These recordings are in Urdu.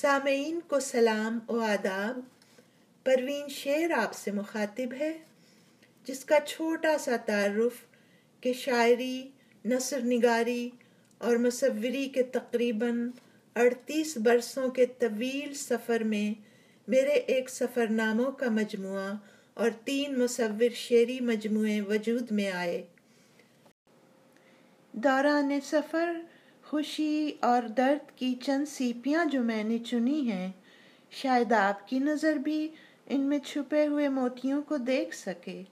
سامعین کو سلام و آداب۔ پروین شیر آپ سے مخاطب ہے، جس کا چھوٹا سا تعارف کہ شاعری نثر نگاری اور مصوری کے تقریباً اڑتیس برسوں کے طویل سفر میں میرے ایک سفر ناموں کا مجموعہ اور تین مصور شعری مجموعے وجود میں آئے۔ دوران سفر خوشی اور درد کی چند سیپیاں جو میں نے چنی ہیں، شاید آپ کی نظر بھی ان میں چھپے ہوئے موتیوں کو دیکھ سکے۔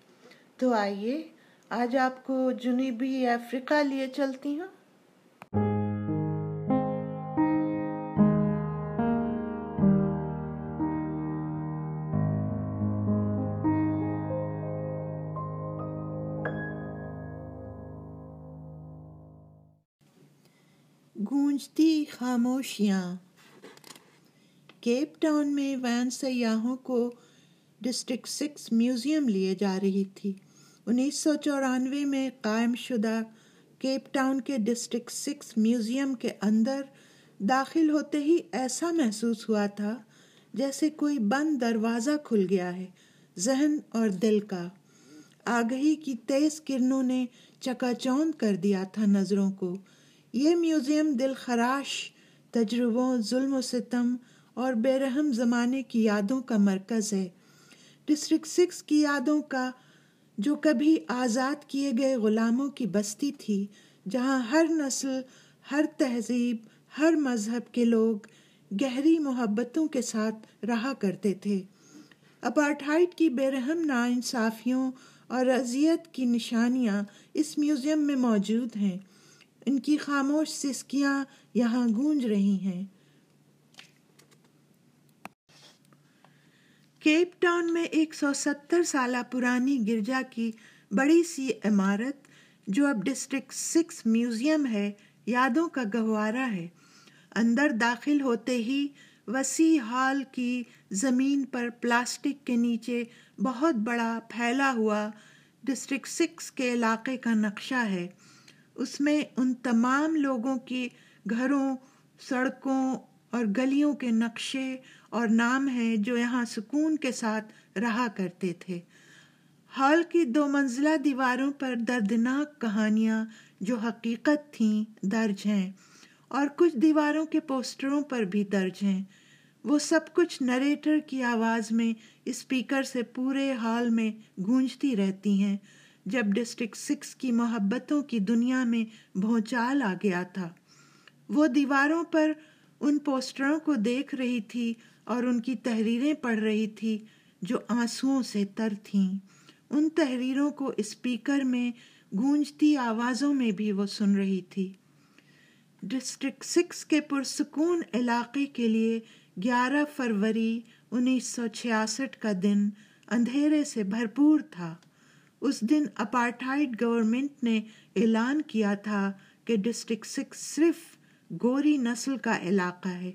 تو آئیے، آج آپ کو جنوبی افریقہ لیے چلتی ہوں۔ خاموشیاں۔ کیپ ٹاؤن میں وین سیاحوں کو ڈسٹرکٹ سکس میوزیم لیے جا رہی تھی۔ انیس سو چورانوے میں قائم شدہ کیپ ٹاؤن کے ڈسٹرکٹ سکس میوزیم کے اندر داخل ہوتے ہی ایسا محسوس ہوا تھا جیسے کوئی بند دروازہ کھل گیا ہے، ذہن اور دل کا۔ آگہی کی تیز کرنوں نے چکا چوند کر دیا تھا نظروں کو۔ یہ میوزیم دل خراش تجربوں، ظلم و ستم اور بے رحم زمانے کی یادوں کا مرکز ہے۔ ڈسٹرکٹ سکس کی یادوں کا، جو کبھی آزاد کیے گئے غلاموں کی بستی تھی، جہاں ہر نسل، ہر تہذیب، ہر مذہب کے لوگ گہری محبتوں کے ساتھ رہا کرتے تھے۔ اپارٹھائٹ کی بے رحم ناانصافیوں اور اذیت کی نشانیاں اس میوزیم میں موجود ہیں۔ ان کی خاموش سسکیاں یہاں گونج رہی ہیں۔ کیپ ٹاؤن میں ایک سو ستر سالہ پرانی گرجا کی بڑی سی عمارت، جو اب ڈسٹرکٹ سکس میوزیم ہے، یادوں کا گہوارہ ہے۔ اندر داخل ہوتے ہی وسیع ہال کی زمین پر پلاسٹک کے نیچے بہت بڑا پھیلا ہوا ڈسٹرکٹ سکس کے علاقے کا نقشہ ہے۔ اس میں ان تمام لوگوں کی گھروں، سڑکوں اور گلیوں کے نقشے اور نام ہیں جو یہاں سکون کے ساتھ رہا کرتے تھے۔ ہال کی دو منزلہ دیواروں پر دردناک کہانیاں جو حقیقت تھیں درج ہیں اور کچھ دیواروں کے پوسٹروں پر بھی درج ہیں۔ وہ سب کچھ نریٹر کی آواز میں اسپیکر سے پورے ہال میں گونجتی رہتی ہیں جب ڈسٹرکٹ سکس کی محبتوں کی دنیا میں بھونچال آ گیا تھا۔ وہ دیواروں پر ان پوسٹروں کو دیکھ رہی تھی اور ان کی تحریریں پڑھ رہی تھی جو آنسوؤں سے تر تھیں۔ ان تحریروں کو اسپیکر میں گونجتی آوازوں میں بھی وہ سن رہی تھی۔ ڈسٹرکٹ سکس کے پرسکون علاقے کے لیے گیارہ فروری انیس سو چھیاسٹھ کا دن اندھیرے سے بھرپور تھا۔ اس دن اپارٹائڈ گورنمنٹ نے اعلان کیا تھا کہ ڈسٹرکٹ سکس صرف گوری نسل کا علاقہ ہے۔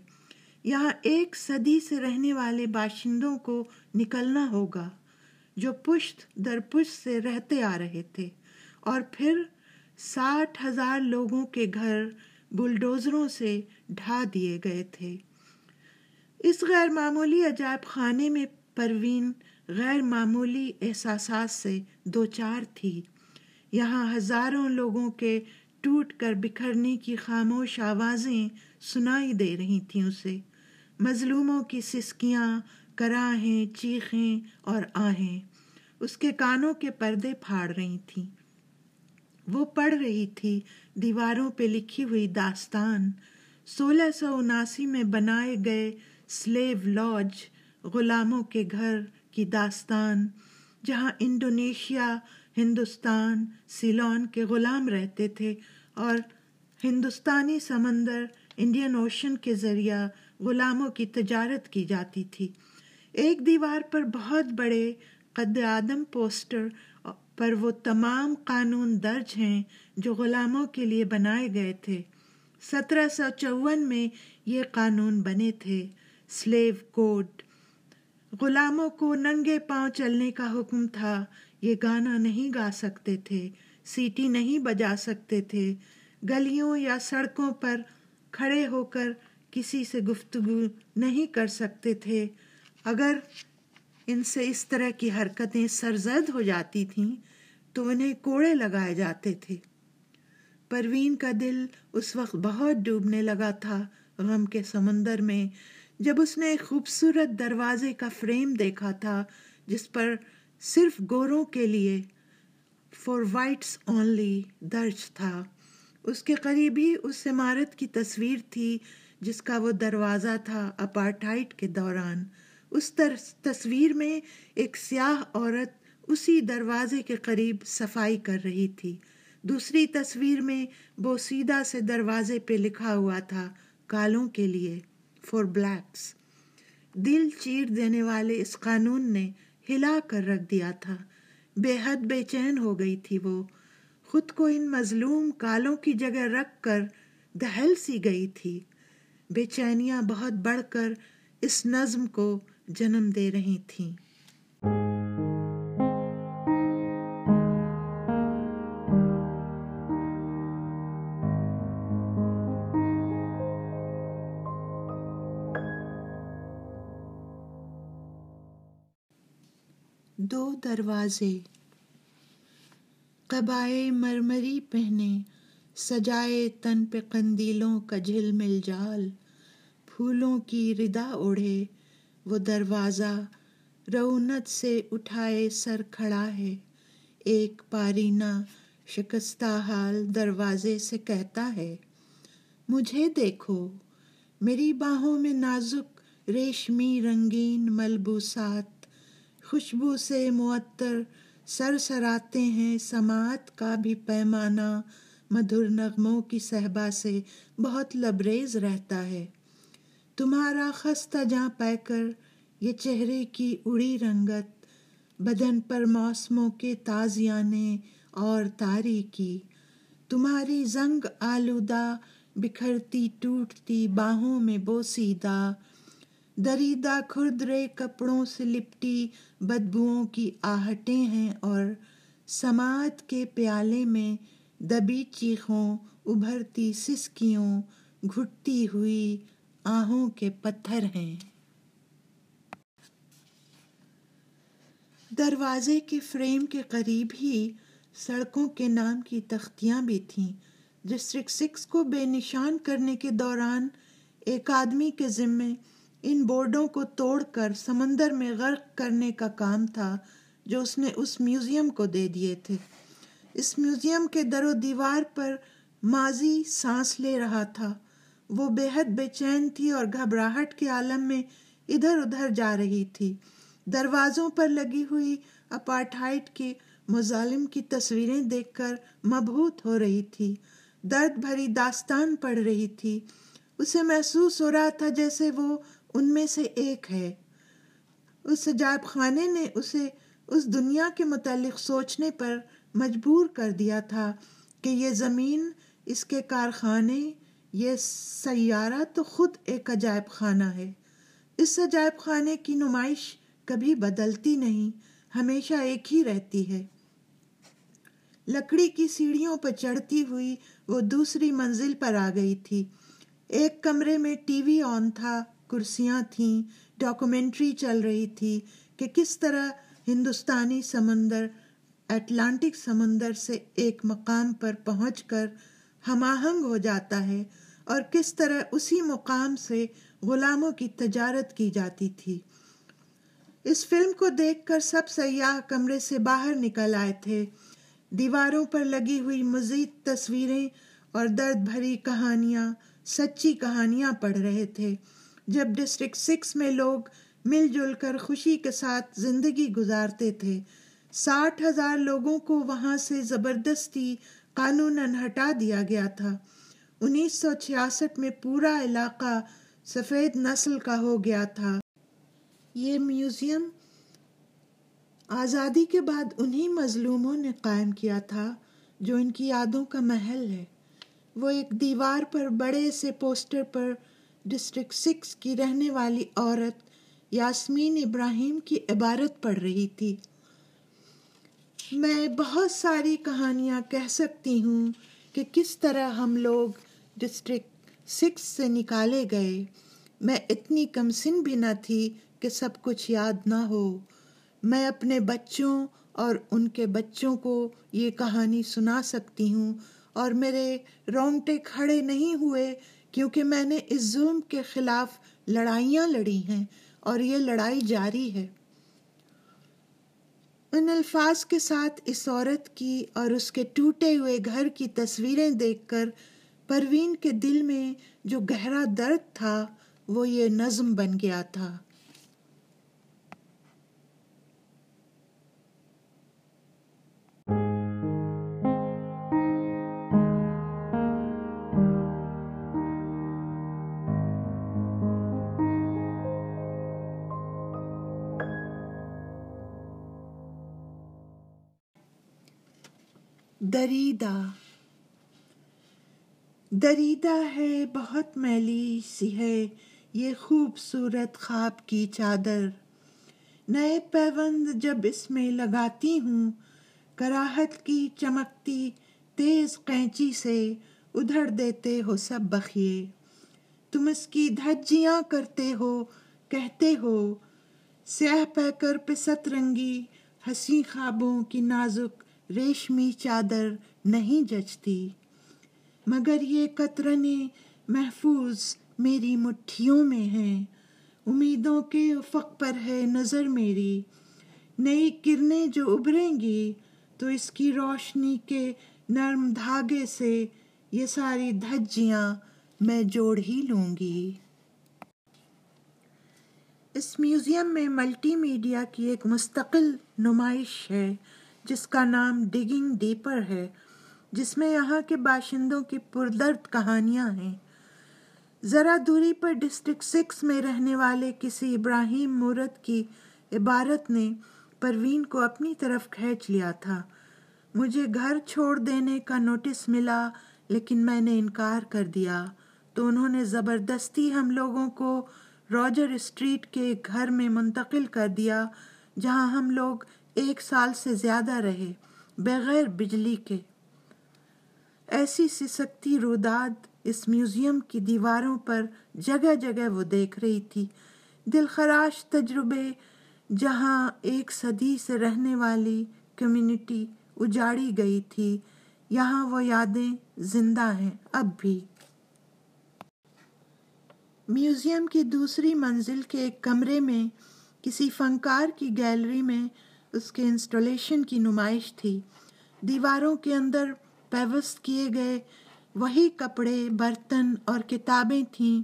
یہاں ایک صدی سے رہنے والے باشندوں کو نکلنا ہوگا جو پشت در پشت سے رہتے آ رہے تھے۔ اور پھر ساٹھ ہزار لوگوں کے گھر بلڈوزروں سے ڈھا دیے گئے تھے۔ اس غیر معمولی عجائب خانے میں پروین غیر معمولی احساسات سے دو چار تھی۔ یہاں ہزاروں لوگوں کے ٹوٹ کر بکھرنے کی خاموش آوازیں سنائی دے رہی تھیں اسے۔ مظلوموں کی سسکیاں، کراہیں، چیخیں اور آہیں۔ اس کے کانوں کے پردے پھاڑ رہی تھیں۔ وہ پڑھ رہی تھی دیواروں پہ لکھی ہوئی داستان۔ سولہ سو اناسی میں بنائے گئے سلیو لاج غلاموں کے گھر کی داستان، جہاں انڈونیشیا ہندوستان سیلون کے غلام رہتے تھے اور ہندوستانی سمندر انڈین اوشن کے ذریعہ غلاموں کی تجارت کی جاتی تھی۔ ایک دیوار پر بہت بڑے قد آدم پوسٹر پر وہ تمام قانون درج ہیں جو غلاموں کے لیے بنائے گئے تھے۔ سترہ سو چون میں یہ قانون بنے تھے۔ Slave code. غلاموں کو ننگے پاؤں چلنے کا حکم تھا یہ گانا نہیں گا سکتے تھے، سیٹی نہیں بجا سکتے تھے۔ گلیوں یا سڑکوں پر کھڑے ہو کر کسی سے گفتگو نہیں کر سکتے تھے۔ اگر ان سے اس طرح کی حرکتیں سرزد ہو جاتی تھیں، تو انہیں کوڑے لگائے جاتے تھے۔ پروین کا دل اس وقت بہت ڈوبنے لگا تھا غم کے سمندر میں، جب اس نے ایک خوبصورت دروازے کا فریم دیکھا تھا، جس پر صرف گوروں کے لیے فور وائٹس اونلی درج تھا۔ اس کے قریب ہی اس عمارت کی تصویر تھی جس کا وہ دروازہ تھا اپارٹائٹ کے دوران۔ اس تصویر میں ایک سیاہ عورت اسی دروازے کے قریب صفائی کر رہی تھی۔ دوسری تصویر میں بوسیدہ سے دروازے پہ لکھا ہوا تھا کالوں کے لیے فور بلیکس دل چیر دینے والے اس قانون نے ہلا کر رکھ دیا تھا۔ بے حد بے چین ہو گئی تھی وہ۔ خود کو ان مظلوم کالوں کی جگہ رکھ کر دہل سی گئی تھی۔ بے چینیاں بہت بڑھ کر اس نظم کو جنم دے رہی تھیں۔ دروازے قبائے مرمری پہنے، سجائے تن پہ قندیلوں کا جھل مل جال۔ پھولوں کی ردا اوڑھے، وہ دروازہ رونت سے اٹھائے سر کھڑا ہے۔ ایک پارینہ شکستہ حال دروازے سے کہتا ہے، مجھے دیکھو، میری باہوں میں نازک ریشمی رنگین ملبوسات خوشبو سے معطر سر سراتے ہیں سماعت کا بھی پیمانہ۔ مدھر نغموں کی صحبا سے بہت لبریز رہتا ہے۔ تمہارا خستہ جاں پہ کر، یہ چہرے کی اڑی رنگت۔ بدن پر موسموں کے تازیانے اور تاری کی تمہاری زنگ آلودہ، بکھرتی، ٹوٹتی باہوں میں بوسیدہ۔ دریدہ کھردرے کپڑوں سے لپٹی بدبوؤں کی آہٹیں ہیں اور سماعت کے پیالے میں دبی چیخوں، ابھرتی سسکیوں، گھٹتی ہوئی آہوں کے پتھر ہیں۔ دروازے کے فریم کے قریب ہی سڑکوں کے نام کی تختیاں بھی تھیں۔ ڈسٹرکٹ سکس کو بے نشان کرنے کے دوران ایک آدمی کے ذمے ان بورڈوں کو توڑ کر سمندر میں غرق کرنے کا کام تھا جو اس نے اس میوزیم کو دے دیے تھے۔ اس میوزیم کے در و دیوار پر ماضی سانس لے رہا تھا۔ وہ بے حد بے چین تھی اور گھبراہٹ کے عالم میں ادھر ادھر جا رہی تھی۔ دروازوں پر لگی ہوئی اپارٹھائٹ کی مظالم کی تصویریں دیکھ کر مبہوت ہو رہی تھی۔ درد بھری داستان پڑھ رہی تھی۔ اسے محسوس ہو رہا تھا جیسے وہ ان میں سے ایک ہے۔ اس عجائب خانے نے اسے اس دنیا کے متعلق سوچنے پر مجبور کر دیا تھا کہ یہ زمین، اس کے کارخانے، یہ سیارہ تو خود ایک عجائب خانہ ہے۔ اس عجائب خانے کی نمائش کبھی بدلتی نہیں، ہمیشہ ایک ہی رہتی ہے۔ لکڑی کی سیڑھیوں پر چڑھتی ہوئی وہ دوسری منزل پر آ گئی تھی۔ ایک کمرے میں ٹی وی آن تھا، کرسیاں تھیں، ڈاکومنٹری چل رہی تھی کہ کس طرح ہندوستانی سمندر، اٹلانٹک سمندر سے ایک مقام پر پہنچ کر ہم آہنگ ہو جاتا ہے اور کس طرح اسی مقام سے غلاموں کی تجارت کی جاتی تھی۔ اس فلم کو دیکھ کر سب سیاح کمرے سے باہر نکل آئے تھے۔ دیواروں پر لگی ہوئی مزید تصویریں اور درد بھری کہانیاں سچی کہانیاں پڑھ رہے تھے۔ جب ڈسٹرکٹ سکس میں لوگ مل جل کر خوشی کے ساتھ زندگی گزارتے تھے، ساٹھ ہزار لوگوں کو وہاں سے زبردستی قانون ہٹا دیا گیا تھا۔ انیس سو چھیاسٹھ میں پورا علاقہ سفید نسل کا ہو گیا تھا۔ یہ میوزیم آزادی کے بعد انہی مظلوموں نے قائم کیا تھا جو ان کی یادوں کا محل ہے۔ وہ ایک دیوار پر بڑے سے پوسٹر پر ڈسٹرکٹ سکس کی رہنے والی عورت یاسمین ابراہیم کی عبارت پڑھ رہی تھی۔ میں بہت ساری کہانیاں کہہ سکتی ہوں کہ کس طرح ہم لوگ ڈسٹرکٹ سکس سے نکالے گئے۔ میں اتنی کم سن بھی نہ تھی کہ سب کچھ یاد نہ ہو۔ میں اپنے بچوں اور ان کے بچوں کو یہ کہانی سنا سکتی ہوں۔ اور میرے رونگٹے کھڑے نہیں ہوئے کیونکہ میں نے اس ظلم کے خلاف لڑائیاں لڑی ہیں اور یہ لڑائی جاری ہے۔ ان الفاظ کے ساتھ اس عورت کی اور اس کے ٹوٹے ہوئے گھر کی تصویریں دیکھ کر پروین کے دل میں جو گہرا درد تھا وہ یہ نظم بن گیا تھا۔ دریدہ۔ دریدہ ہے، بہت میلی سی ہے، یہ خوبصورت خواب کی چادر۔ نئے پیوند جب اس میں لگاتی ہوں، کراہت کی چمکتی تیز قینچی سے ادھر دیتے ہو سب بخیے۔ تم اس کی دھجیاں کرتے ہو، کہتے ہو، سیاہ پہ کر پہ سترنگی ہنسی خوابوں کی نازک ریشمی چادر نہیں جچتی۔ مگر یہ قطرنے محفوظ میری مٹھیوں میں ہیں امیدوں کے افق پر ہے نظر میری۔ نئی کرنیں جو ابھریں گی، تو اس کی روشنی کے نرم دھاگے سے یہ ساری دھجیاں میں جوڑ ہی لوں گی۔ اس میوزیم میں ملٹی میڈیا کی ایک مستقل نمائش ہے۔ جس کا نام ڈگنگ ڈیپر ہے، جس میں یہاں کے باشندوں کی پردرد کہانیاں ہیں۔ ذرا دوری پر ڈسٹرکٹ سکس میں رہنے والے کسی ابراہیم مورت کی عبارت نے پروین کو اپنی طرف کھینچ لیا تھا۔ مجھے گھر چھوڑ دینے کا نوٹس ملا، لیکن میں نے انکار کر دیا۔ تو انہوں نے زبردستی ہم لوگوں کو روجر اسٹریٹ کے گھر میں منتقل کر دیا، جہاں ہم لوگ ایک سال سے زیادہ رہے بغیر بجلی کے۔ ایسی سسکتی روداد اس میوزیم کی دیواروں پر جگہ جگہ وہ دیکھ رہی تھی۔ دل خراش تجربے، جہاں ایک صدی سے رہنے والی کمیونٹی اجاڑی گئی تھی، یہاں وہ یادیں زندہ ہیں اب بھی۔ میوزیم کی دوسری منزل کے ایک کمرے میں، کسی فنکار کی گیلری میں اس کے انسٹالیشن کی نمائش تھی۔ دیواروں کے اندر پیوست کیے گئے وہی کپڑے، برتن اور کتابیں تھیں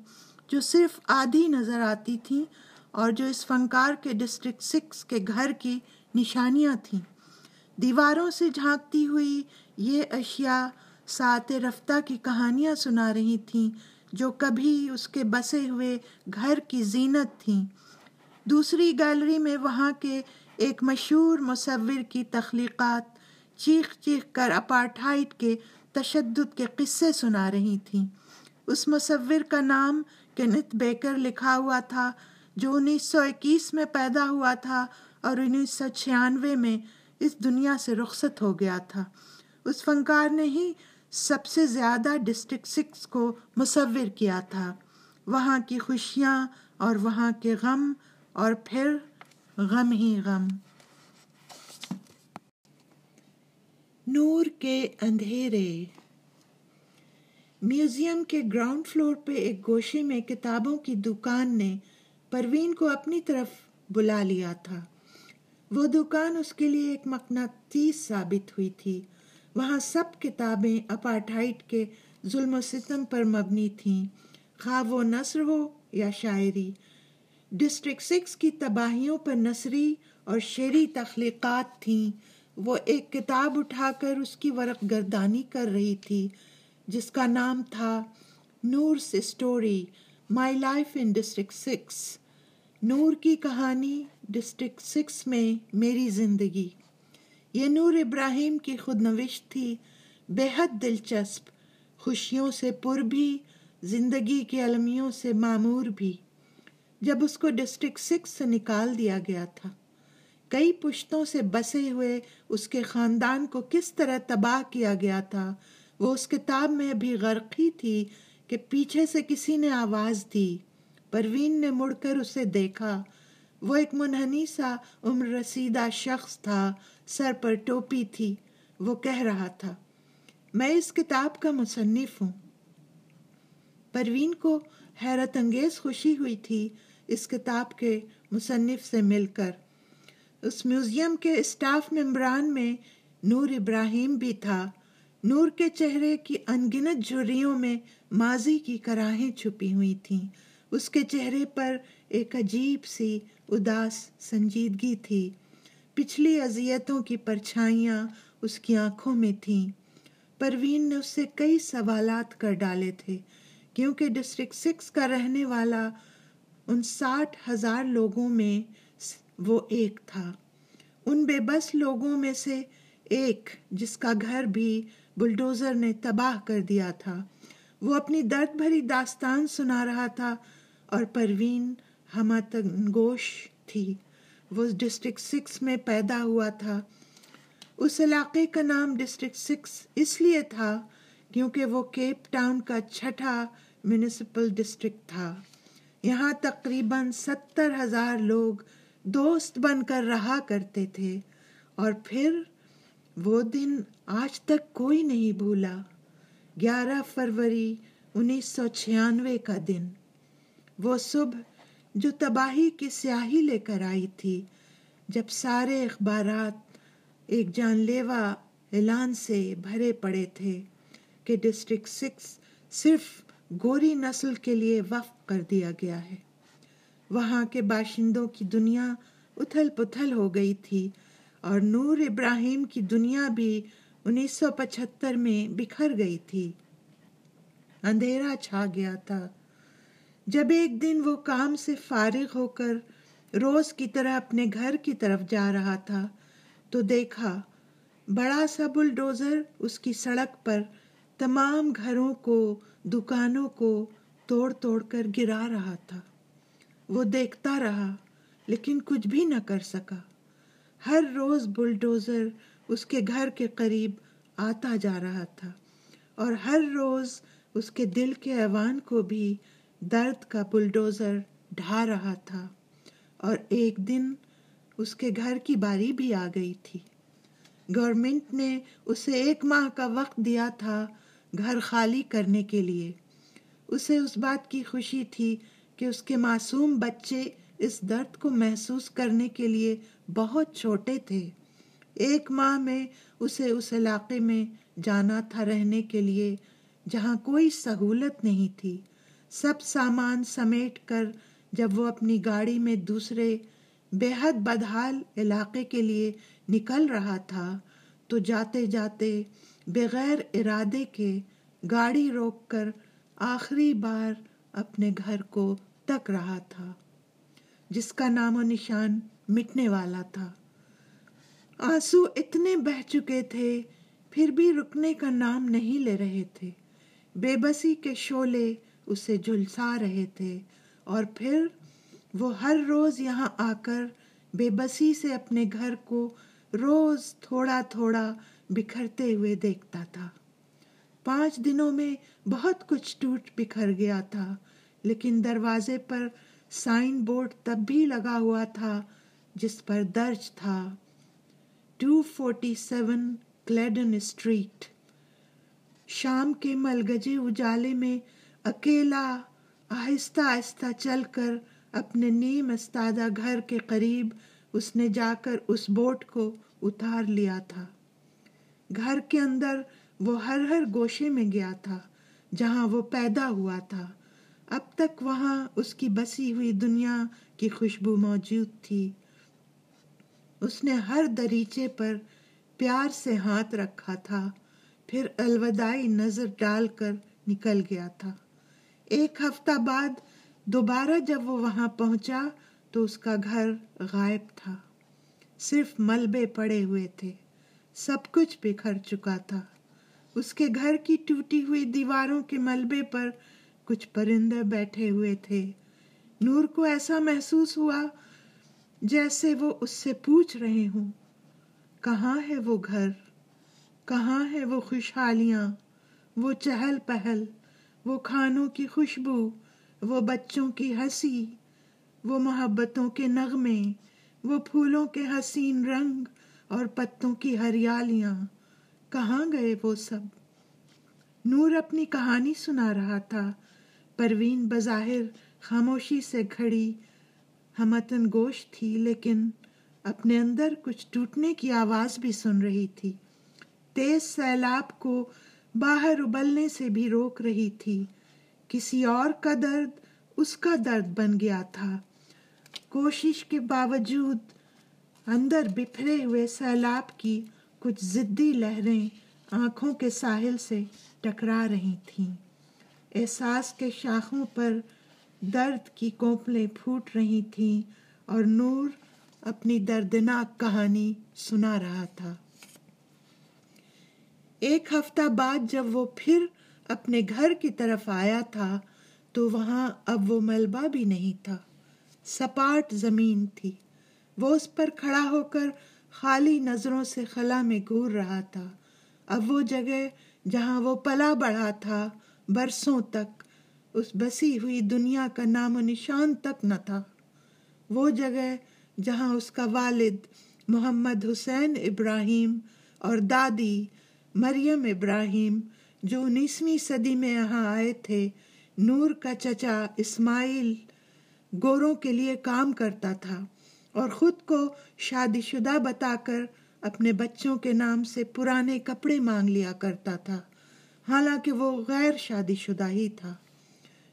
جو صرف آدھی نظر آتی تھیں اور جو اس فنکار کے ڈسٹرکٹ سکس کے گھر کی نشانیاں تھیں۔ دیواروں سے جھانکتی ہوئی یہ اشیاء سات رفتہ کی کہانیاں سنا رہی تھیں جو کبھی اس کے بسے ہوئے گھر کی زینت تھیں۔ دوسری گیلری میں وہاں کے ایک مشہور مصور کی تخلیقات چیخ چیخ کر اپارٹھائٹ کے تشدد کے قصے سنا رہی تھیں۔ اس مصور کا نام کینتھ بیکر لکھا ہوا تھا، جو انیس سو اکیس میں پیدا ہوا تھا اور انیس سو چھیانوے میں اس دنیا سے رخصت ہو گیا تھا۔ اس فنکار نے ہی سب سے زیادہ ڈسٹرکٹ سکس کو مصور کیا تھا۔ وہاں کی خوشیاں اور وہاں کے غم اور پھر غم ہی غم۔ نور کے اندھیرے۔ میوزیم کے گراؤنڈ فلور پہ ایک گوشے میں کتابوں کی دکان نے پروین کو اپنی طرف بلا لیا تھا۔ وہ دکان اس کے لیے ایک مقناطیس ثابت ہوئی تھی۔ وہاں سب کتابیں اپارٹھائٹ کے ظلم و ستم پر مبنی تھیں۔ خواہ وہ نثر ہو یا شاعری ڈسٹرکٹ سکس کی تباہیوں پر نثری اور شعری تخلیقات تھیں۔ وہ ایک کتاب اٹھا کر اس کی ورق گردانی کر رہی تھی، جس کا نام تھا Noor story my life in district six. Noor کی کہانی ڈسٹرکٹ سکس میں میری زندگی۔ یہ نور ابراہیم کی خود نوشت تھی۔ بے حد دلچسپ، خوشیوں سے پر بھی، زندگی کے المیوں سے معمور بھی۔ جب اس کو ڈسٹرکٹ سکس سے نکال دیا گیا تھا۔ کئی پشتوں سے بسے ہوئے اس کے خاندان کو کس طرح تباہ کیا گیا تھا، وہ اس کتاب میں بھی غرقی تھی کہ پیچھے سے کسی نے آواز دی۔ پروین نے مڑ کر اسے دیکھا۔ وہ ایک منہنی سا عمر رسیدہ شخص تھا، سر پر ٹوپی تھی۔ وہ کہہ رہا تھا، میں اس کتاب کا مصنف ہوں۔ پروین کو حیرت انگیز خوشی ہوئی تھی اس کتاب کے مصنف سے مل کر۔ اس میوزیم کے اسٹاف ممبران میں نور ابراہیم بھی تھا۔ نور کے چہرے کی انگنت جھریوں میں ماضی کی کراہیں چھپی ہوئی تھیں۔ اس کے چہرے پر ایک عجیب سی اداس سنجیدگی تھی۔ پچھلی اذیتوں کی پرچھائیاں اس کی آنکھوں میں تھیں۔ پروین نے اس سے کئی سوالات کر ڈالے تھے، کیونکہ ڈسٹرکٹ سکس کا رہنے والا ان ساٹھ ہزار لوگوں میں وہ ایک تھا۔ ان بے بس لوگوں میں سے ایک جس کا گھر بھی بلڈوزر نے تباہ کر دیا تھا۔ وہ اپنی درد بھری داستان سنا رہا تھا اور پروین ہماتنگوش تھی۔ وہ ڈسٹرکٹ سکس میں پیدا ہوا تھا۔ اس علاقے کا نام ڈسٹرکٹ سکس اس لیے تھا کیونکہ وہ کیپ ٹاؤن کا چھٹا میونسپل ڈسٹرکٹ تھا۔ یہاں تقریباً ستر ہزار لوگ دوست بن کر رہا کرتے تھے اور پھر وہ دن آج تک کوئی نہیں بھولا۔ گیارہ فروری انیس سو چھیانوے کا دن۔ وہ صبح جو تباہی کی سیاہی لے کر آئی تھی، جب سارے اخبارات ایک جان لیوا اعلان سے بھرے پڑے تھے کہ ڈسٹرکٹ سکس صرف گوری نسل کے لیے وقف کر دیا گیا ہے۔ وہاں کے باشندوں کی دنیا اتھل پتھل ہو گئی تھی اور نور ابراہیم کی دنیا بھی انیس سو پچہتر میں بکھر گئی تھی۔ اندھیرا چھا گیا تھا۔ جب ایک دن وہ کام سے فارغ ہو کر روز کی طرح اپنے گھر کی طرف جا رہا تھا تو دیکھا، بڑا سا بلڈوزر اس کی سڑک پر تمام گھروں کو دکانوں کو توڑ توڑ کر گرا رہا تھا۔ وہ دیکھتا رہا، لیکن کچھ بھی نہ کر سکا۔ ہر روز بلڈوزر اس کے گھر کے قریب آتا جا رہا تھا اور ہر روز اس کے دل کے ایوان کو بھی درد کا بلڈوزر ڈھا رہا تھا۔ اور ایک دن اس کے گھر کی باری بھی آ گئی تھی۔ گورنمنٹ نے اسے ایک ماہ کا وقت دیا تھا گھر خالی کرنے کے لیے۔ اسے اس بات کی خوشی تھی کہ اس کے معصوم بچے اس درد کو محسوس کرنے کے لیے بہت چھوٹے تھے۔ ایک ماہ میں اسے اس علاقے میں جانا تھا رہنے کے لیے، جہاں کوئی سہولت نہیں تھی۔ سب سامان سمیٹ کر جب وہ اپنی گاڑی میں دوسرے بے حد بدحال علاقے کے لیے نکل رہا تھا، تو جاتے جاتے بغیر ارادے کے گاڑی روک کر آخری بار اپنے گھر کو تک رہا تھا، جس کا نام و نشان مٹنے والا تھا۔ آنسو اتنے بہ چکے تھے، پھر بھی رکنے کا نام نہیں لے رہے تھے۔ بے بسی کے شولے اسے جھلسا رہے تھے اور پھر وہ ہر روز یہاں آ کر بے بسی سے اپنے گھر کو روز تھوڑا تھوڑا بکھرتے ہوئے دیکھتا تھا۔ پانچ دنوں میں بہت کچھ ٹوٹ بکھر گیا تھا، لیکن دروازے پر سائن بورڈ تب بھی لگا ہوا تھا جس پر درج تھا two forty seven Caledon street. شام کے ملگجے اجالے میں اکیلا آہستہ آہستہ چل کر اپنے نیم استادہ گھر کے قریب اس نے جا کر اس بوٹ کو اتار لیا تھا۔ گھر کے اندر وہ ہر ہر گوشے میں گیا تھا، جہاں وہ پیدا ہوا تھا۔ اب تک وہاں اس کی بسی ہوئی دنیا کی خوشبو موجود تھی۔ اس نے ہر دریچے پر پیار سے ہاتھ رکھا تھا، پھر الوداعی نظر ڈال کر نکل گیا تھا۔ ایک ہفتہ بعد دوبارہ جب وہ وہاں پہنچا تو اس کا گھر غائب تھا۔ صرف ملبے پڑے ہوئے تھے۔ سب کچھ بکھر چکا تھا۔ اس کے گھر کی ٹوٹی ہوئی دیواروں کے ملبے پر کچھ پرندے بیٹھے ہوئے تھے۔ نور کو ایسا محسوس ہوا جیسے وہ اس سے پوچھ رہے ہوں، کہاں ہے وہ گھر؟ کہاں ہے وہ خوشحالیاں؟ وہ چہل پہل، وہ کھانوں کی خوشبو، وہ بچوں کی ہنسی، وہ محبتوں کے نغمے، وہ پھولوں کے حسین رنگ۔ اور پتوں کی ہریالیاں، کہاں گئے وہ سب؟ نور اپنی کہانی سنا رہا تھا، پروین بظاہر خاموشی سے کھڑی ہمتن گوشت تھی، لیکن اپنے اندر کچھ ٹوٹنے کی آواز بھی سن رہی تھی۔ تیز سیلاب کو باہر ابلنے سے بھی روک رہی تھی۔ کسی اور کا درد اس کا درد بن گیا تھا۔ کوشش کے باوجود اندر بکھرے ہوئے سیلاب کی کچھ ضدی لہریں آنکھوں کے ساحل سے ٹکرا رہی تھیں۔ احساس کے شاخوں پر درد کی کوپلیں پھوٹ رہی تھیں اور نور اپنی دردناک کہانی سنا رہا تھا۔ ایک ہفتہ بعد جب وہ پھر اپنے گھر کی طرف آیا تھا تو وہاں اب وہ ملبہ بھی نہیں تھا، سپاٹ زمین تھی۔ وہ اس پر کھڑا ہو کر خالی نظروں سے خلا میں گور رہا تھا۔ اب وہ جگہ جہاں وہ پلا بڑھا تھا، برسوں تک اس بسی ہوئی دنیا کا نام و نشان تک نہ تھا۔ وہ جگہ جہاں اس کا والد محمد حسین ابراہیم اور دادی مریم ابراہیم جو انیسویں صدی میں یہاں آئے تھے، نور کا چچا اسماعیل گوروں کے لیے کام کرتا تھا۔ اور خود کو شادی شدہ بتا کر اپنے بچوں کے نام سے پرانے کپڑے مانگ لیا کرتا تھا۔ حالانکہ وہ غیر شادی شدہ ہی تھا۔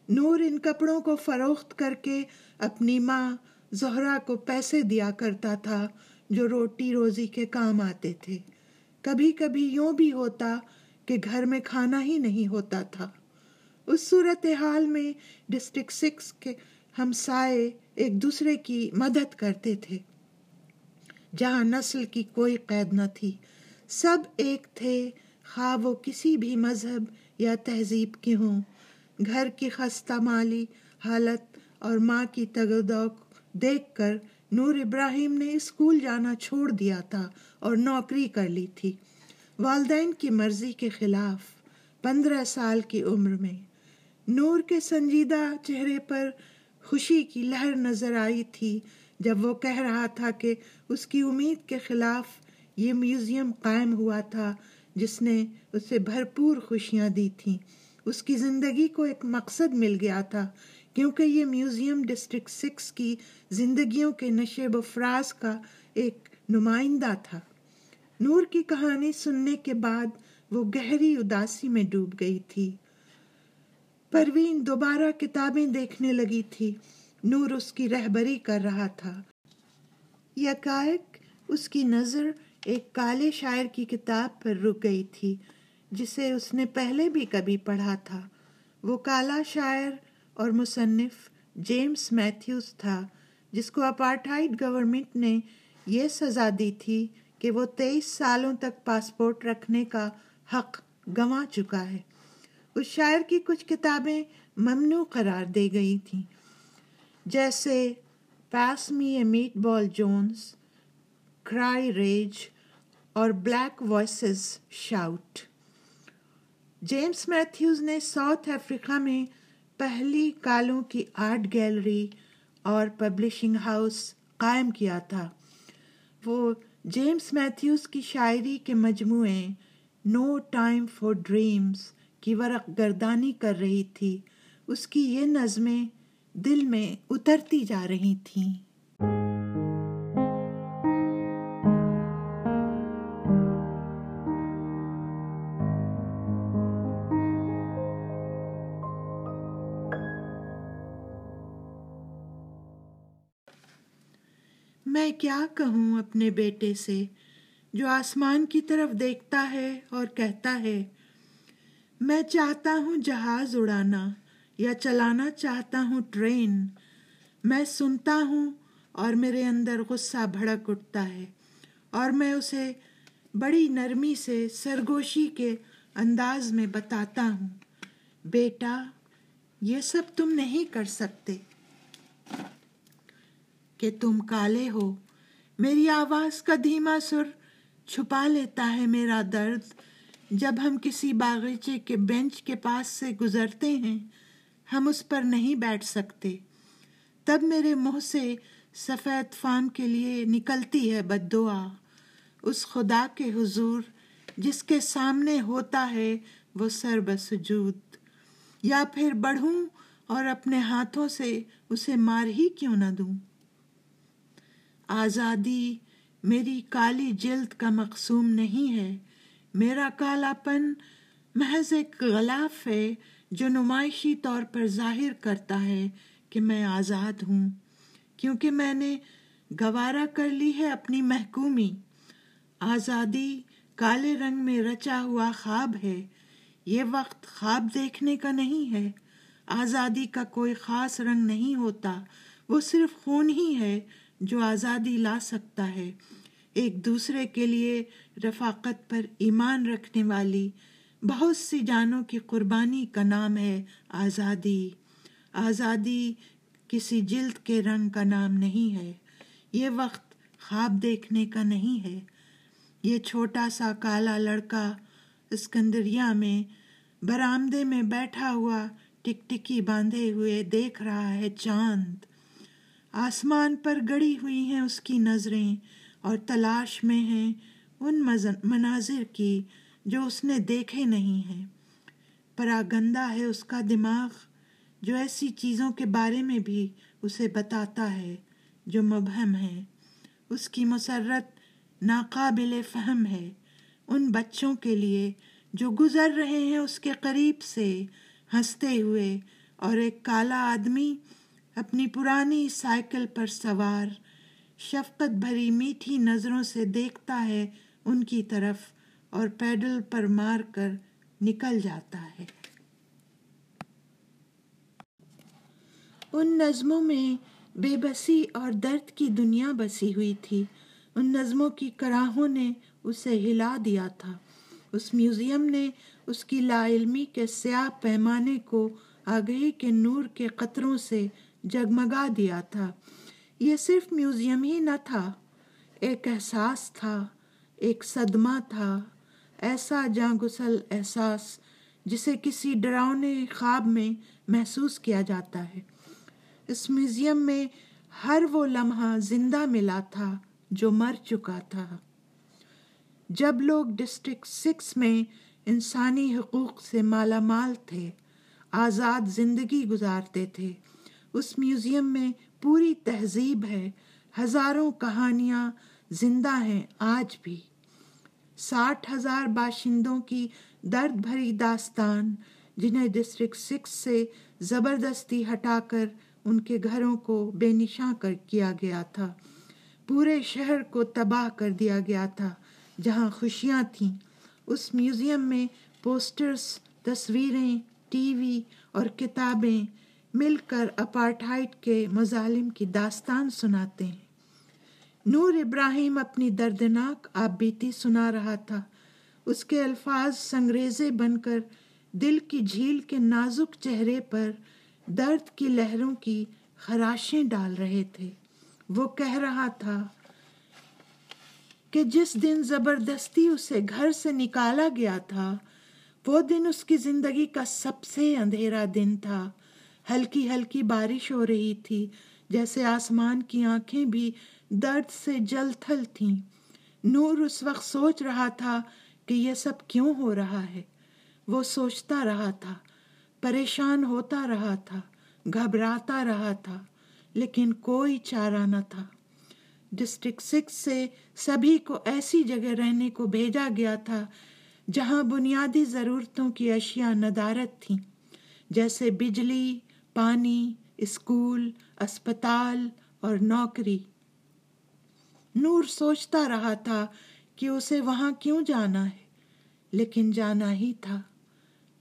نور ان کپڑوں کو فروخت کر کے اپنی ماں زہرا کو پیسے دیا کرتا تھا جو روٹی روزی کے کام آتے تھے۔ کبھی کبھی یوں بھی ہوتا کہ گھر میں کھانا ہی نہیں ہوتا تھا۔ اس صورت حال میں ڈسٹرکٹ سکس کے ہمسائے ایک دوسرے کی مدد کرتے تھے۔ جہاں نسل کی کوئی قید نہ تھی، سب ایک تھے۔ خواہ وہ کسی بھی مذہب یا تہذیب کے ہوں۔ گھر کی خستہ مالی حالت اور ماں کی تگدوک دیکھ کر نور ابراہیم نے اسکول جانا چھوڑ دیا تھا اور نوکری کر لی تھی۔ والدین کی مرضی کے خلاف پندرہ سال کی عمر میں نور کے سنجیدہ چہرے پر خوشی کی لہر نظر آئی تھی جب وہ کہہ رہا تھا کہ اس کی امید کے خلاف یہ میوزیم قائم ہوا تھا جس نے اسے بھرپور خوشیاں دی تھیں۔ اس کی زندگی کو ایک مقصد مل گیا تھا، کیونکہ یہ میوزیم ڈسٹرکٹ سکس کی زندگیوں کے نشیب و فراز کا ایک نمائندہ تھا۔ نور کی کہانی سننے کے بعد وہ گہری اداسی میں ڈوب گئی تھی۔ پروین دوبارہ کتابیں دیکھنے لگی تھی۔ نور اس کی رہبری کر رہا تھا۔ یکائک اس کی نظر ایک کالے شاعر کی کتاب پر رک گئی تھی، جسے اس نے پہلے بھی کبھی پڑھا تھا۔ وہ کالا شاعر اور مصنف جیمز میتھیوز تھا، جس کو اپارٹائڈ گورنمنٹ نے یہ سزا دی تھی کہ وہ تیئیس سالوں تک پاسپورٹ رکھنے کا حق گنوا چکا ہے۔ اس شاعر کی کچھ کتابیں ممنوع قرار دے گئی تھیں۔ جیسے پاس می اے میٹ بال جونز کرائی ریج اور black voices shout James Matthews نے ساؤتھ افریقہ میں پہلی کالوں کی آرٹ گیلری اور پبلشنگ ہاؤس قائم کیا تھا۔ وہ جیمز میتھیوز کی شاعری کے مجموعے نو ٹائم فار ڈریمز کی ورق گردانی کر رہی تھی، اس کی یہ نظمیں دل میں اترتی جا رہی تھیں۔ میں کیا کہوں اپنے بیٹے سے، جو آسمان کی طرف دیکھتا ہے اور کہتا ہے میں چاہتا ہوں جہاز اڑانا یا چلانا چاہتا ہوں ٹرین۔ میں سنتا ہوں اور میرے اندر غصہ بھڑک اٹھتا ہے اور میں اسے بڑی نرمی سے، سرگوشی کے انداز میں بتاتا ہوں۔ بیٹا، یہ سب تم نہیں کر سکتے کہ تم کالے ہو۔ میری آواز کا دھیما سر چھپا لیتا ہے میرا درد۔ جب ہم کسی باغیچے کے بینچ کے پاس سے گزرتے ہیں، ہم اس پر نہیں بیٹھ سکتے۔ تب میرے منہ سے سفید فام کے لیے نکلتی ہے بد دعا اس خدا کے حضور، جس کے سامنے ہوتا ہے وہ سر بسجود یا پھر بڑھوں اور اپنے ہاتھوں سے اسے مار ہی کیوں نہ دوں؟ آزادی میری کالی جلد کا مقصوم نہیں ہے۔ میرا کالا پن محض ایک غلاف ہے جو نمائشی طور پر ظاہر کرتا ہے کہ میں آزاد ہوں، کیونکہ میں نے گوارا کر لی ہے اپنی محکومی۔ آزادی کالے رنگ میں رچا ہوا خواب ہے، یہ وقت خواب دیکھنے کا نہیں ہے۔ آزادی کا کوئی خاص رنگ نہیں ہوتا، وہ صرف خون ہی ہے جو آزادی لا سکتا ہے۔ ایک دوسرے کے لیے رفاقت پر ایمان رکھنے والی، بہت سی جانوں کی قربانی کا نام ہے آزادی۔ آزادی کسی جلد کے رنگ کا نام نہیں ہے۔ یہ وقت خواب دیکھنے کا نہیں ہے۔ یہ چھوٹا سا کالا لڑکا اسکندریا میں برآمدے میں بیٹھا ہوا ٹک ٹکی باندھے ہوئے دیکھ رہا ہے چاند۔ آسمان پر گڑی ہوئی ہیں اس کی نظریں۔ اور تلاش میں ہیں ان مناظر کی جو اس نے دیکھے نہیں ہیں۔ پراگندہ ہے اس کا دماغ جو ایسی چیزوں کے بارے میں بھی اسے بتاتا ہے جو مبہم ہے اس کی مسرت ناقابل فہم ہے۔ ان بچوں کے لیے جو گزر رہے ہیں اس کے قریب سے ہنستے ہوئے اور ایک کالا آدمی اپنی پرانی سائیکل پر سوار شفقت بھری میٹھی نظروں سے دیکھتا ہے ان کی طرف اور پیڈل پر مار کر نکل جاتا ہے۔ ان نظموں میں بے بسی اور درد کی دنیا بسی ہوئی تھی۔ ان نظموں کی کراہوں نے اسے ہلا دیا تھا۔ اس میوزیم نے اس کی لا علمی کے سیاہ پیمانے کو آگہی کے نور کے قطروں سے جگمگا دیا تھا۔ یہ صرف میوزیم ہی نہ تھا، ایک احساس تھا، ایک صدمہ تھا، ایسا جاں گسل احساس جسے کسی ڈراؤنے خواب میں محسوس کیا جاتا ہے۔ اس میوزیم میں ہر وہ لمحہ زندہ ملا تھا جو مر چکا تھا۔ جب لوگ ڈسٹرکٹ سکس میں انسانی حقوق سے مالا مال تھے، آزاد زندگی گزارتے تھے، اس میوزیم میں پوری تہذیب ہے، ہزاروں کہانیاں زندہ ہیں آج بھی۔ ساٹھ ہزار باشندوں کی درد بھری داستان، جنہیں ڈسٹرکٹ سکس سے زبردستی ہٹا کر ان کے گھروں کو بے نشاں کر کیا گیا تھا۔ پورے شہر کو تباہ کر دیا گیا تھا، جہاں خوشیاں تھیں۔ اس میوزیم میں پوسٹرز، تصویریں، ٹی وی اور کتابیں مل کر اپارٹھائٹ کے مظالم کی داستان سناتے ہیں۔ نور ابراہیم اپنی دردناک آپ بیتی سنا رہا تھا۔ اس کے الفاظ سنگریزے بن کر دل کی جھیل کے نازک چہرے پر درد کی لہروں کی خراشیں ڈال رہے تھے۔ وہ کہہ رہا تھا کہ جس دن زبردستی اسے گھر سے نکالا گیا تھا، وہ دن اس کی زندگی کا سب سے اندھیرا دن تھا۔ ہلکی ہلکی بارش ہو رہی تھی، جیسے آسمان کی آنکھیں بھی درد سے جل تھل تھیں۔ نور اس وقت سوچ رہا تھا کہ یہ سب کیوں ہو رہا ہے۔ وہ سوچتا رہا تھا، پریشان ہوتا رہا تھا، گھبراتا رہا تھا، لیکن کوئی چارہ نہ تھا۔ ڈسٹرکٹ سکس سے سبھی کو ایسی جگہ رہنے کو بھیجا گیا تھا جہاں بنیادی ضرورتوں کی اشیاء ندارت تھیں، جیسے بجلی پانی، اسکول، اسپتال اور نوکری۔ نور سوچتا رہا تھا کہ اسے وہاں کیوں جانا ہے، لیکن جانا ہی تھا۔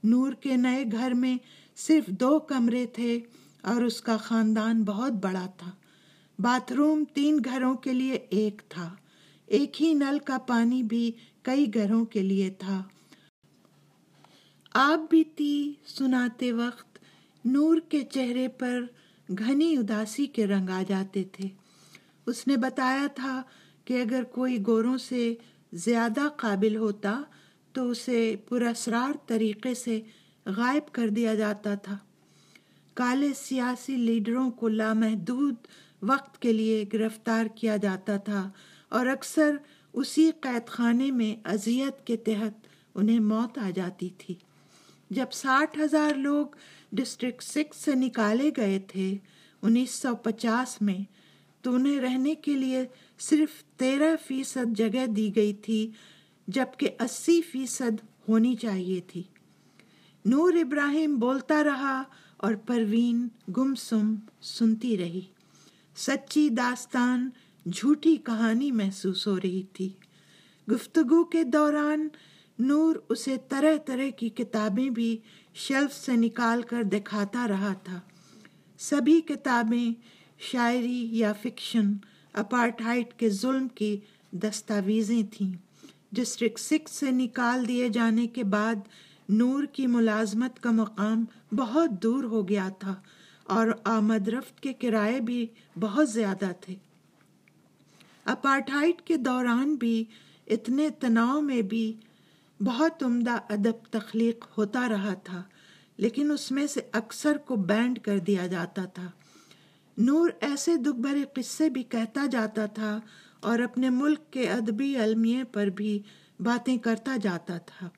نور کے نئے گھر میں صرف دو کمرے تھے اور اس کا خاندان بہت بڑا تھا۔ باتھ روم تین گھروں کے لیے ایک تھا۔ ایک ہی نل کا پانی بھی کئی گھروں کے لیے تھا۔ آپ بھی تی سناتے وقت نور کے چہرے پر گھنی اداسی کے رنگ آ جاتے تھے۔ اس نے بتایا تھا کہ اگر کوئی گوروں سے زیادہ قابل ہوتا تو اسے پراسرار طریقے سے غائب کر دیا جاتا تھا۔ کالے سیاسی لیڈروں کو لامحدود وقت کے لیے گرفتار کیا جاتا تھا اور اکثر اسی قید خانے میں اذیت کے تحت انہیں موت آ جاتی تھی۔ جب ساٹھ ہزار لوگ ڈسٹرکٹ سکس سے نکالے گئے تھے انیس سو پچاس میں، تو انہیں رہنے کے لیے صرف تیرہ فیصد جگہ دی گئی تھی، جبکہ اسی فیصد ہونی چاہیے تھی۔ نور ابراہیم بولتا رہا اور پروین گم سم سنتی رہی۔ سچی داستان، جھوٹی کہانی محسوس ہو رہی تھی۔ گفتگو کے دوران نور اسے طرح طرح کی کتابیں بھی شیلف سے نکال کر دکھاتا رہا تھا۔ سبھی کتابیں شاعری یا فکشن اپارٹھائٹ کے ظلم کی دستاویزیں تھیں ڈسٹرکٹ سکس سے نکال دیے جانے کے بعد نور کی ملازمت کا مقام بہت دور ہو گیا تھا اور آمد رفت کے کرائے بھی بہت زیادہ تھے۔ اپارٹھائٹ کے دوران بھی اتنے تناؤ میں بھی بہت عمدہ ادب تخلیق ہوتا رہا تھا، لیکن اس میں سے اکثر کو بینڈ کر دیا جاتا تھا۔ نور ایسے دکھ بھرے قصے بھی کہتا جاتا تھا اور اپنے ملک کے ادبی المیے پر بھی باتیں کرتا جاتا تھا۔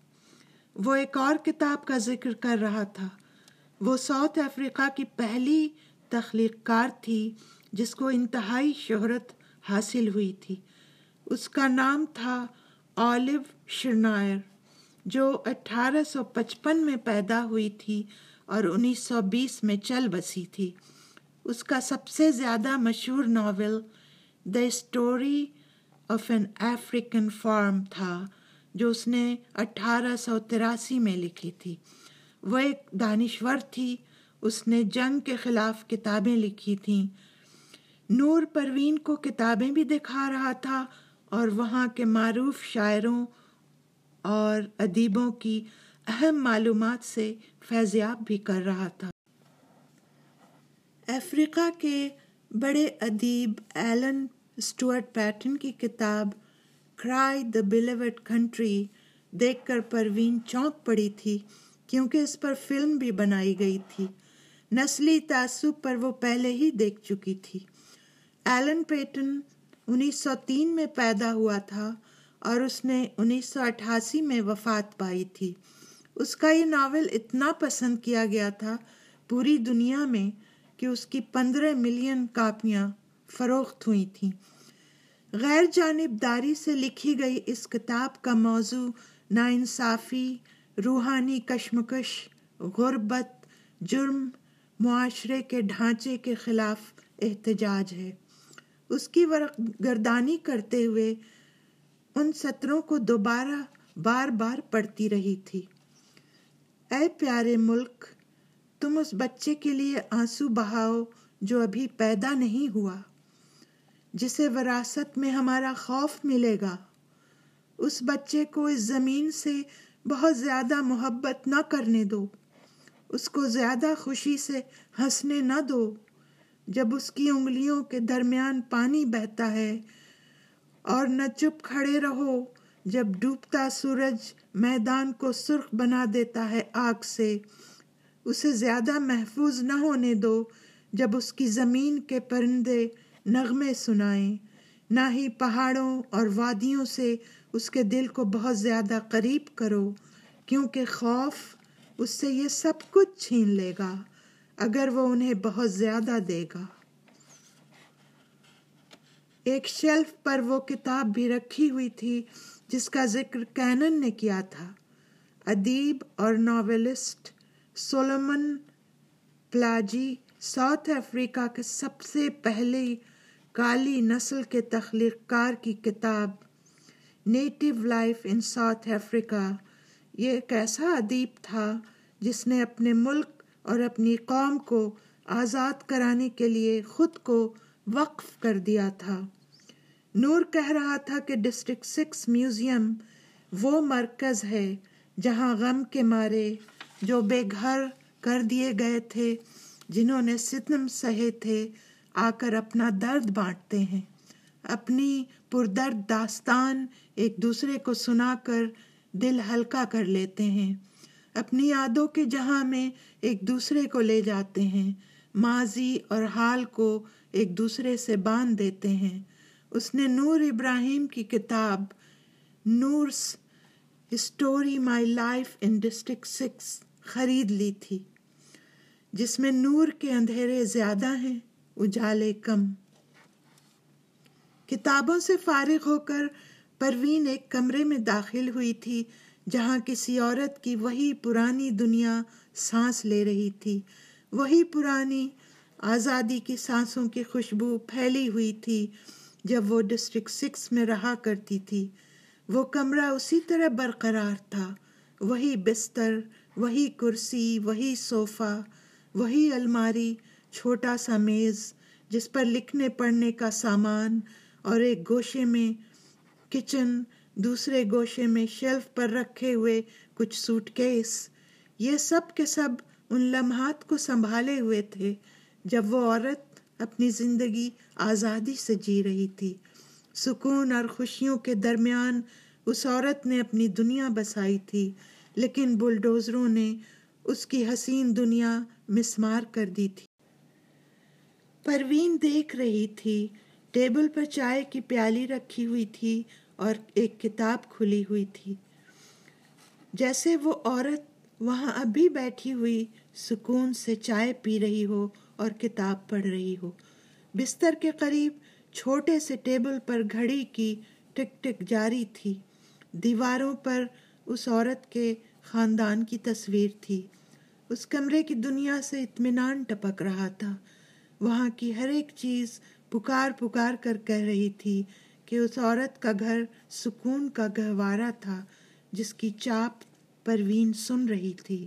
وہ ایک اور کتاب کا ذکر کر رہا تھا۔ وہ ساؤتھ افریقہ کی پہلی تخلیق کار تھی، جس کو انتہائی شہرت حاصل ہوئی تھی۔ اس کا نام تھا آلو شرنائر۔ جو اٹھارہ سو پچپن میں پیدا ہوئی تھی اور انیس سو بیس میں چل بسی تھی۔ اس کا سب سے زیادہ مشہور novel the story of an African farm تھا، جو اس نے اٹھارہ سو تراسی میں لکھی تھی۔ وہ ایک دانشور تھی، اس نے جنگ کے خلاف کتابیں لکھی تھیں۔ نور پروین کو کتابیں بھی دکھا رہا تھا اور وہاں کے معروف شاعروں اور ادیبوں کی اہم معلومات سے فیضیاب بھی کر رہا تھا۔ افریقہ کے بڑے ادیب ایلن اسٹوارٹ پیٹن کی کتاب کرائی دا بلیوڈ کنٹری دیکھ کر پروین چونک پڑی تھی کیونکہ اس پر فلم بھی بنائی گئی تھی۔ نسلی تعصب پر وہ پہلے ہی دیکھ چکی تھی۔ ایلن پیٹن انیس سو تین میں پیدا ہوا تھا۔ اور اس نے انیس سو اٹھاسی میں وفات پائی تھی۔ اس کا یہ ناول اتنا پسند کیا گیا تھا پوری دنیا میں کہ اس کی پندرہ ملین کاپیاں فروخت ہوئی تھیں۔ غیر جانبداری سے لکھی گئی اس کتاب کا موضوع ناانصافی، روحانی کشمکش، غربت، جرم، معاشرے کے ڈھانچے کے خلاف احتجاج ہے۔ اس کی ورق گردانی کرتے ہوئے ان سطروں کو دوبارہ بار بار پڑھتی رہی تھی۔ اے پیارے ملک، تم اس بچے کے لیے آنسو بہاؤ جو ابھی پیدا نہیں ہوا، جسے وراثت میں ہمارا خوف ملے گا۔ اس بچے کو اس زمین سے بہت زیادہ محبت نہ کرنے دو۔ اس کو زیادہ خوشی سے ہنسنے نہ دو۔ جب اس کی انگلیوں کے درمیان پانی بہتا ہے اور نہ چپ کھڑے رہو۔ جب ڈوبتا سورج میدان کو سرخ بنا دیتا ہے آگ سے، اسے زیادہ محفوظ نہ ہونے دو۔ جب اس کی زمین کے پرندے نغمے سنائیں، نہ ہی پہاڑوں اور وادیوں سے اس کے دل کو بہت زیادہ قریب کرو، کیونکہ خوف اس سے یہ سب کچھ چھین لے گا، اگر وہ انہیں بہت زیادہ دے گا۔ ایک شیلف پر وہ کتاب بھی رکھی ہوئی تھی جس کا ذکر کینن نے کیا تھا۔ ادیب اور novelist Solomon Plaatje, South Africa کے سب سے پہلے کالی نسل کے تخلیق کار کی کتاب native life in South Africa. یہ ایک ایسا ادیب تھا جس نے اپنے ملک اور اپنی قوم کو آزاد کرانے کے لیے خود کو وقف کر دیا تھا۔ نور کہہ رہا تھا کہ ڈسٹرکٹ سکس میوزیم وہ مرکز ہے جہاں غم کے مارے جو بے گھر کر دیے گئے تھے، جنہوں نے ستم سہے تھے، آ کر اپنا درد بانٹتے ہیں۔ اپنی پردرد داستان ایک دوسرے کو سنا کر دل ہلکا کر لیتے ہیں۔ اپنی یادوں کے جہاں میں ایک دوسرے کو لے جاتے ہیں۔ ماضی اور حال کو ایک دوسرے سے باندھ دیتے ہیں۔ اس نے نور ابراہیم کی کتاب Noor's history my life in district six خرید لی تھی، جس میں نور کے اندھیرے زیادہ ہیں، اجالے کم۔ کتابوں سے فارغ ہو کر پروین ایک کمرے میں داخل ہوئی تھی، جہاں کسی عورت کی وہی پرانی دنیا سانس لے رہی تھی۔ وہی پرانی آزادی کی سانسوں کی خوشبو پھیلی ہوئی تھی۔ جب وہ ڈسٹرکٹ سکس میں رہا کرتی تھی۔ وہ کمرہ اسی طرح برقرار تھا۔ وہی بستر، وہی کرسی، وہی صوفہ، وہی الماری، چھوٹا سا میز جس پر لکھنے پڑھنے کا سامان اور ایک گوشے میں کچن، دوسرے گوشے میں شیلف پر رکھے ہوئے کچھ سوٹ کیس۔ یہ سب کے سب ان لمحات کو سنبھالے ہوئے تھے جب وہ عورت اپنی زندگی آزادی سے جی رہی تھی۔ سکون اور خوشیوں کے درمیان اس عورت نے اپنی دنیا بسائی تھی، لیکن بلڈوزروں نے اس کی حسین دنیا مسمار کر دی تھی۔ پروین دیکھ رہی تھی، ٹیبل پر چائے کی پیالی رکھی ہوئی تھی اور ایک کتاب کھلی ہوئی تھی۔ جیسے وہ عورت وہاں ابھی بیٹھی ہوئی سکون سے چائے پی رہی ہو اور کتاب پڑھ رہی ہو۔ بستر کے قریب چھوٹے سے ٹیبل پر گھڑی کی ٹک ٹک جاری تھی۔ دیواروں پر اس عورت کے خاندان کی تصویر تھی۔ اس کمرے کی دنیا سے اطمینان ٹپک رہا تھا۔ وہاں کی ہر ایک چیز پکار پکار کر کہہ رہی تھی کہ اس عورت کا گھر سکون کا گہوارہ تھا، جس کی چاپ پروین سن رہی تھی۔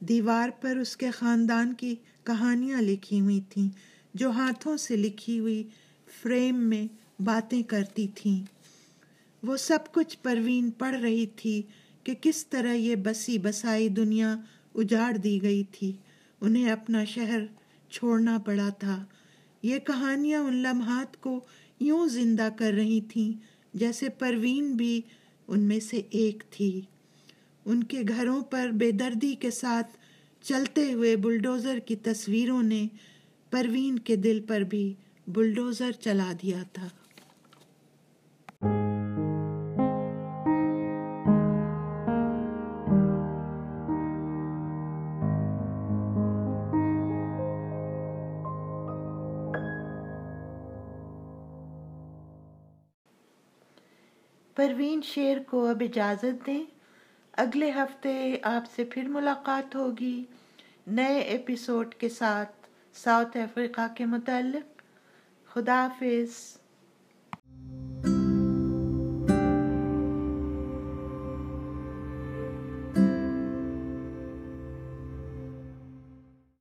دیوار پر اس کے خاندان کی کہانیاں لکھی ہوئی تھیں۔ جو ہاتھوں سے لکھی ہوئی فریم میں باتیں کرتی تھیں۔ وہ سب کچھ پروین پڑھ رہی تھی کہ کس طرح یہ بسی بسائی دنیا اجاڑ دی گئی تھی۔ انہیں اپنا شہر چھوڑنا پڑا تھا۔ یہ کہانیاں ان لمحات کو یوں زندہ کر رہی تھیں جیسے پروین بھی ان میں سے ایک تھی۔ ان کے گھروں پر بے دردی کے ساتھ چلتے ہوئے بلڈوزر کی تصویروں نے پروین کے دل پر بھی بلڈوزر چلا دیا تھا۔ پروین شیر کو اب اجازت دیں۔ اگلے ہفتے آپ سے پھر ملاقات ہوگی۔ نئے ایپیسوڈ کے ساتھ۔ ساؤتھ افریقہ کے متعلق خدا حافظ